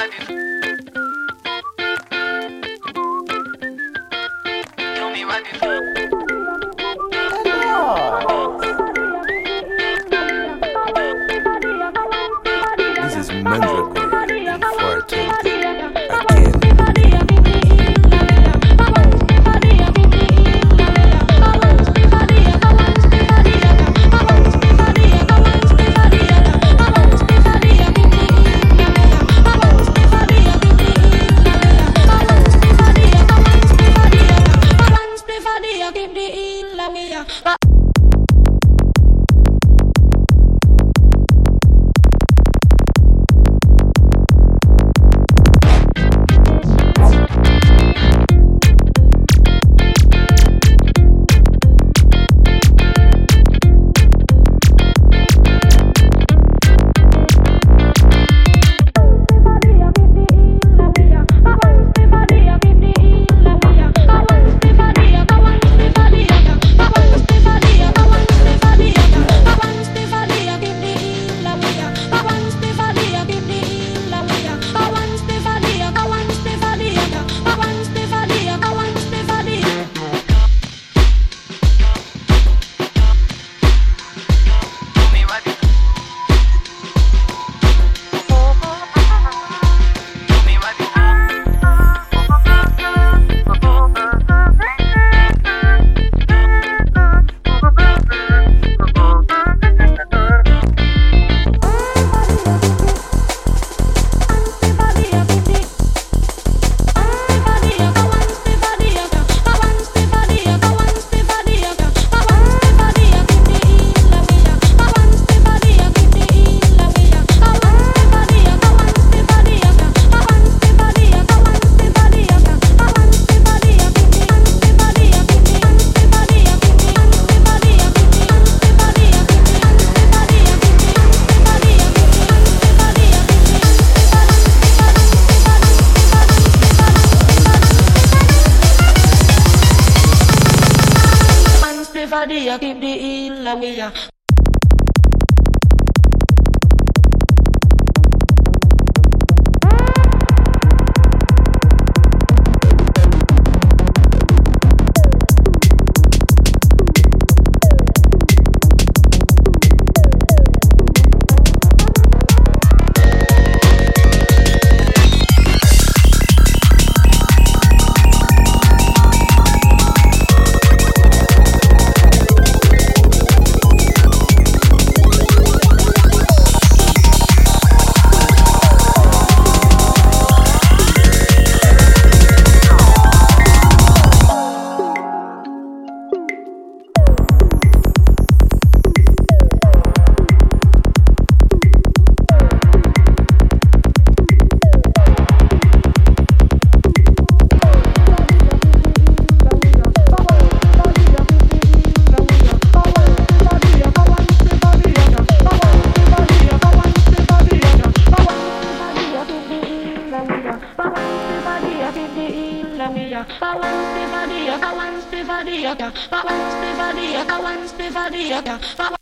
This is Mandragora before I Me up. body, I keep the ill, and. Fadia keep the ill away. Kawan Stefania, Kawan Stefania, Kawan Stefania, Kawan Stefania, Kawan